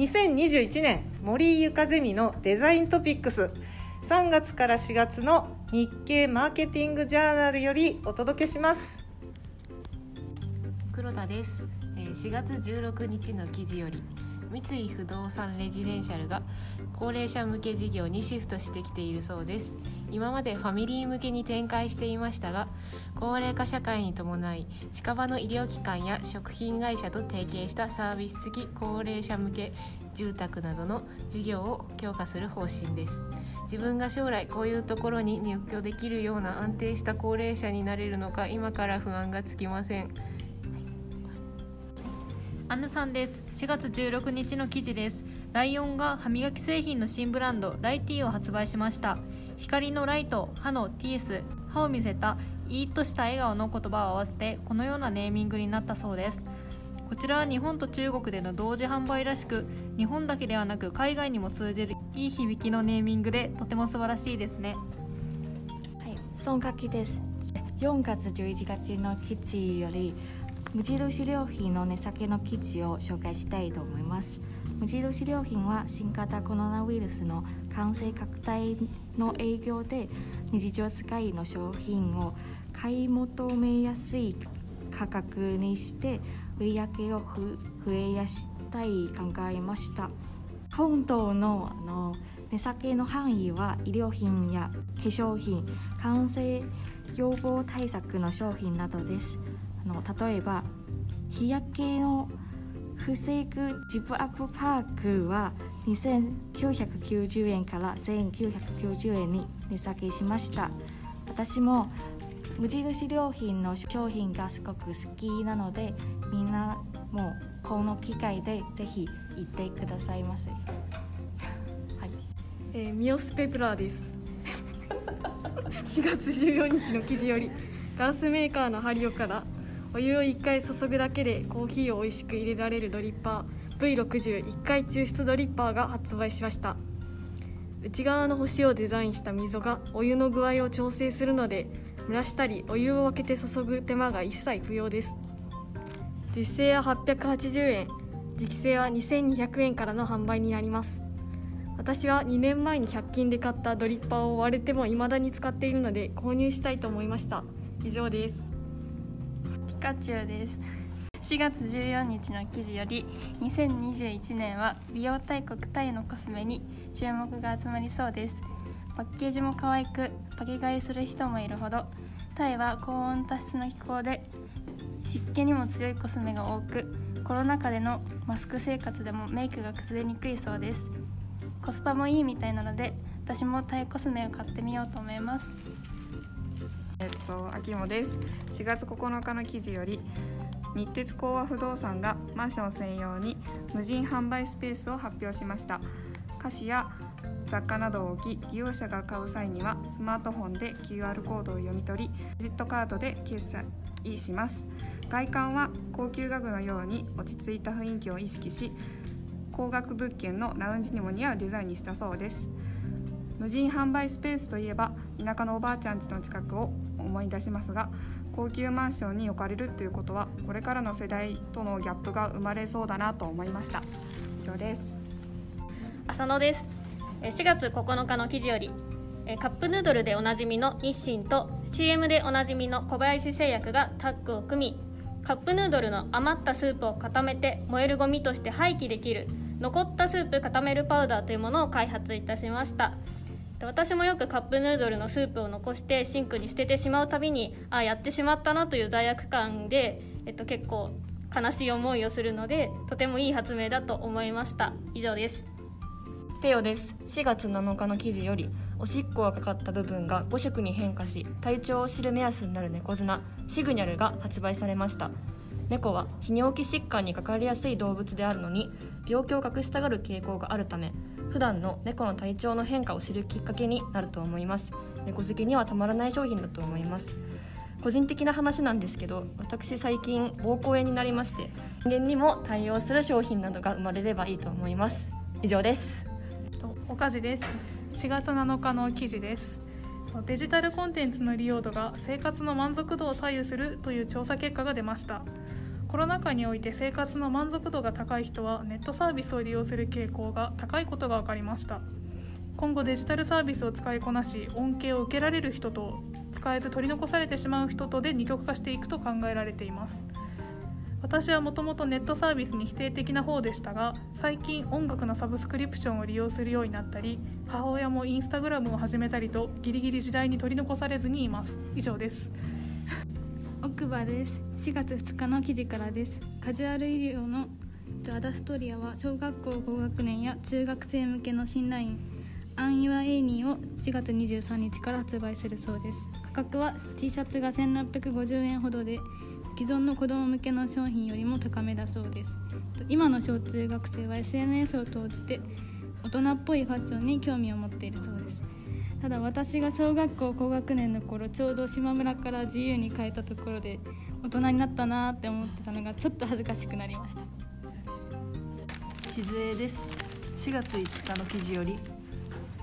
2021年森ゆかゼミのデザイントピックス。3月から4月の日経マーケティングジャーナルよりお届けします。黒田です。4月16日の記事より三井不動産レジデンシャルが高齢者向け事業にシフトしてきているそうです。今までファミリー向けに展開していましたが高齢化社会に伴い近場の医療機関や食品会社と提携したサービス付き高齢者向け住宅などの事業を強化する方針です。自分が将来こういうところに入居できるような安定した高齢者になれるのか今から不安がつきません。アンヌさんです。4月16日の記事です。ライオンが歯磨き製品の新ブランドライティーを発売しました。光のライト歯のティース歯を見せたいいとした笑顔の言葉を合わせてこのようなネーミングになったそうです。こちらは日本と中国での同時販売らしく日本だけではなく海外にも通じるいい響きのネーミングでとても素晴らしいですねはい、孫書きです。4月11月の記事より無印良品の値下げの記事を紹介したいと思います。無印良品は新型コロナウイルスの感染拡大の影響で日常使いの商品を買い求めやすい価格にして売り上げをふ増えやしたい考えました。本島のあの値下げの範囲は医療品や化粧品感染予防対策の商品などですあの例えば日焼けの防ぐジップアップパークは2990円から1990円に値下げしました私も無印良品の商品がすごく好きなのでみんなもうこの機会でぜひ行ってくださいませ。はい。えーミオスペプラーです。4月14日の記事よりガラスメーカーのハリオからお湯を1回注ぐだけでコーヒーを美味しく入れられるドリッパー V601 回抽出ドリッパーが発売しました。内側の星をデザインした溝がお湯の具合を調整するので蒸らしたりお湯を分けて注ぐ手間が一切不要です。実製は880円。時期製は2200円からの販売になります。私は2年前に100均で買ったドリッパーを割れても未だに使っているので購入したいと思いました。以上です。ピカチュウです。4月14日の記事より2021年は美容大国タイのコスメに注目が集まりそうです。パッケージも可愛くパケ買いする人もいるほどタイは高温多湿の気候で湿気にも強いコスメが多くコロナ禍でのマスク生活でもメイクが崩れにくいそうです。コスパもいいみたいなので私もタイコスメを買ってみようと思います。えっと、秋もです。4月9日の記事より日鉄工和不動産がマンション専用に無人販売スペースを発表しました。菓子や雑貨などを置き利用者が買う際にはスマートフォンで QR コードを読み取りクレジットカードで決済。します。外観は高級家具のように落ち着いた雰囲気を意識し高額物件のラウンジにも似合うデザインにしたそうです。無人販売スペースといえば田舎のおばあちゃん家の近くを思い出しますが高級マンションに置かれるということはこれからの世代とのギャップが生まれそうだなと思いました。以上です。浅野です。え4月9日の記事よりえカップヌードルでおなじみの日清と CM でおなじみの小林製薬がタッグを組みカップヌードルの余ったスープを固めて燃えるゴミとして廃棄できる残ったスープ固めるパウダーというものを開発いたしました。私もよくカップヌードルのスープを残してシンクに捨ててしまうたびにあやってしまったなという罪悪感で、えっと、結構悲しい思いをするのでとてもいい発明だと思いました。以上です。テオです。4月7日の記事よりおしっこがかかった部分が5色に変化し体調を知る目安になる猫砂シグニャルが発売されました。猫は泌尿器疾患にかかりやすい動物であるのに病気を隠したがる傾向があるため普段の猫の体調の変化を知るきっかけになると思います。猫好きにはたまらない商品だと思います。個人的な話なんですけど私最近膀胱炎になりまして人間にも対応する商品などが生まれればいいと思います。以上です。と岡地です。4月7日の記事です。デジタルコンテンツの利用度が生活の満足度を左右するという調査結果が出ました。コロナ禍において生活の満足度が高い人はネットサービスを利用する傾向が高いことが分かりました。今後デジタルサービスを使いこなし恩恵を受けられる人と使えず取り残されてしまう人とで二極化していくと考えられています。私はもともとネットサービスに否定的な方でしたが最近音楽のサブスクリプションを利用するようになったり母親もインスタグラムを始めたりとギリギリ時代に取り残されずにいます。以上です。奥歯です。4月2日の記事からです。カジュアル衣料のアダストリアは小学校高学年や中学生向けの新ラインアンユアエイニーを4月23日から発売するそうです。価格は T シャツが1650円ほどで既存の子供向けの商品よりも高めだそうです。今の小中学生は SNS を通じて大人っぽいファッションに興味を持っているそうです。ただ私が小学校高学年の頃ちょうど島村から自由に変えたところで大人になったなーって思ってたのがちょっと恥ずかしくなりました。静江です。4月5日の記事より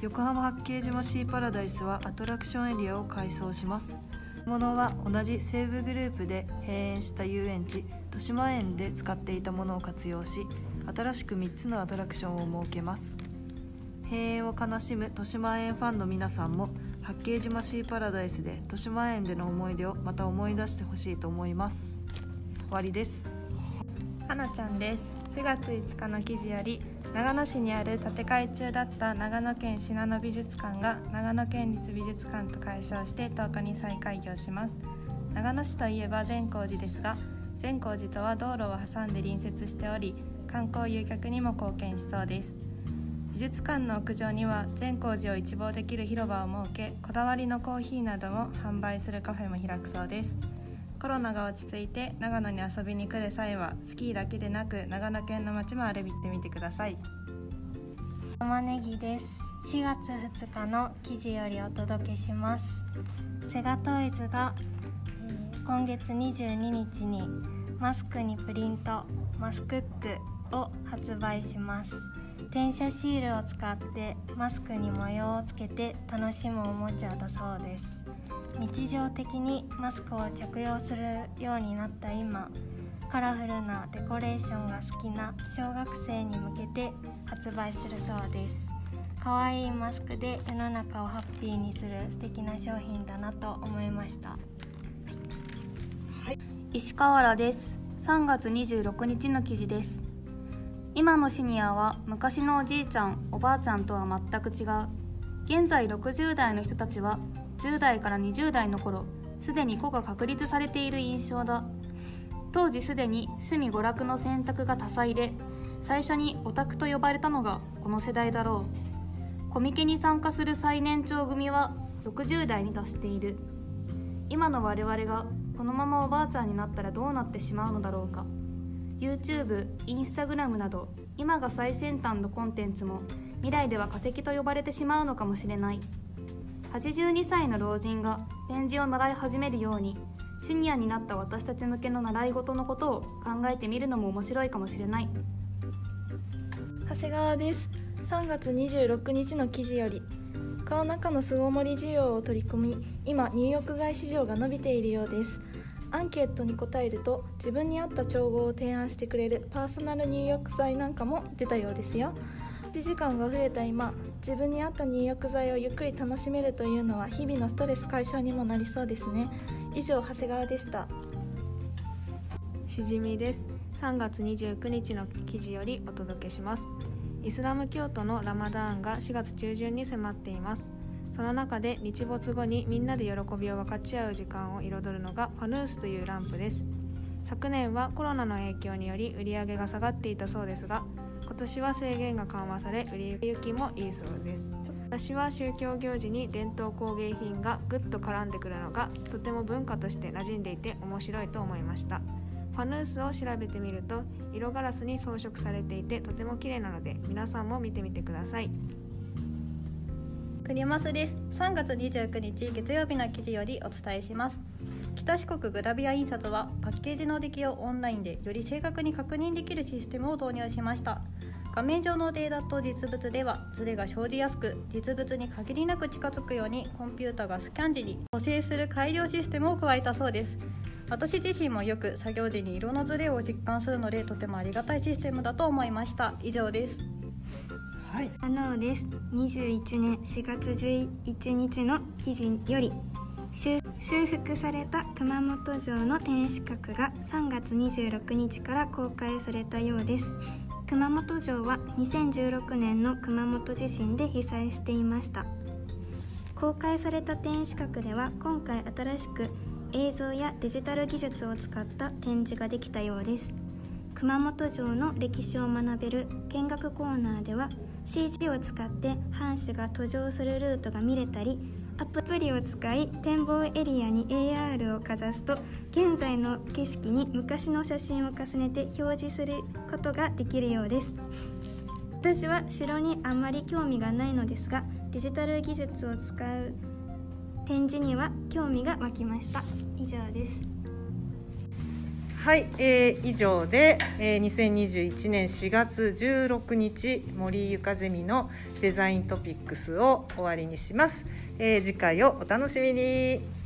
横浜八景島シーパラダイスはアトラクションエリアを改装します。ものは同じ西武グループで閉園した遊園地豊島園で使っていたものを活用し新しく3つのアトラクションを設けます。閉園を悲しむ豊島園ファンの皆さんも八景島シーパラダイスで豊島園での思い出をまた思い出してほしいと思います。終わりです。はなちゃんです。4月5日の記事より長野市にある建て替え中だった長野県信濃美術館が長野県立美術館と解消して10日に再開業します。長野市といえば善光寺ですが善光寺とは道路を挟んで隣接しており観光誘客にも貢献しそうです。美術館の屋上には善光寺を一望できる広場を設けこだわりのコーヒーなども販売するカフェも開くそうです。コロナが落ち着いて長野に遊びに来る際はスキーだけでなく長野県の街も歩いてみてください。玉ねぎです。4月2日の記事よりお届けします。セガトイズが、えー、今月22日にマスクにプリントマスクックを発売します。転写シールを使ってマスクに模様をつけて楽しむおもちゃだそうです。日常的にマスクを着用するようになった今カラフルなデコレーションが好きな小学生に向けて発売するそうです。可愛いマスクで世の中をハッピーにする素敵な商品だなと思いました、はい、石川原です。3月26日の記事です。今のシニアは昔のおじいちゃんおばあちゃんとは全く違う。現在60代の人たちは10代から20代の頃すでに子が確立されている印象だ。当時すでに趣味娯楽の選択が多彩で最初にオタクと呼ばれたのがこの世代だろう。コミケに参加する最年長組は60代に達している。今の我々がこのままおばあちゃんになったらどうなってしまうのだろうか。YouTube、Instagram など今が最先端のコンテンツも未来では化石と呼ばれてしまうのかもしれない。82歳の老人がペン字を習い始めるようにシニアになった私たち向けの習い事のことを考えてみるのも面白いかもしれない。長谷川です。3月26日の記事よりコロナ禍の巣ごもり需要を取り込み今入浴剤市場が伸びているようです。アンケートに答えると自分に合った調合を提案してくれるパーソナル入浴剤なんかも出たようですよ。1時間が増えた今自分に合った入浴剤をゆっくり楽しめるというのは日々のストレス解消にもなりそうですね。以上長谷川でした。しじみです。3月29日の記事よりお届けします。イスラム教徒のラマダーンが4月中旬に迫っています。その中で日没後にみんなで喜びを分かち合う時間を彩るのがファヌースというランプです。昨年はコロナの影響により売り上げが下がっていたそうですが今年は制限が緩和され売り行きもいいそうです。私は宗教行事に伝統工芸品がぐっと絡んでくるのがとても文化として馴染んでいて面白いと思いました。ファヌースを調べてみると色ガラスに装飾されていてとても綺麗なので皆さんも見てみてください。クリマスです。3月29日月曜日の記事よりお伝えします。北四国グラビア印刷はパッケージの出来をオンラインでより正確に確認できるシステムを導入しました。画面上のデータと実物ではズレが生じやすく実物に限りなく近づくようにコンピュータがスキャン時に補正する改良システムを加えたそうです。私自身もよく作業時に色のズレを実感するのでとてもありがたいシステムだと思いました。以上です。はい。あのです。21年4月11日の記事より修修復された熊本城の天守閣が3月26日から公開されたようです熊本城は2016年の熊本地震で被災していました。公開された天守閣では今回新しく映像やデジタル技術を使った展示ができたようです。熊本城の歴史を学べる見学コーナーでは CG を使って藩士が途上するルートが見れたりアプリを使い展望エリアに AR をかざすと現在の景色に昔の写真を重ねて表示することができるようです。私は城にあんまり興味がないのですがデジタル技術を使う展示には興味が湧きました。以上です。はい、えー以上で、えー2021年4月16日森ゆかゼミのデザイントピックスを終わりにします、えー次回をお楽しみに。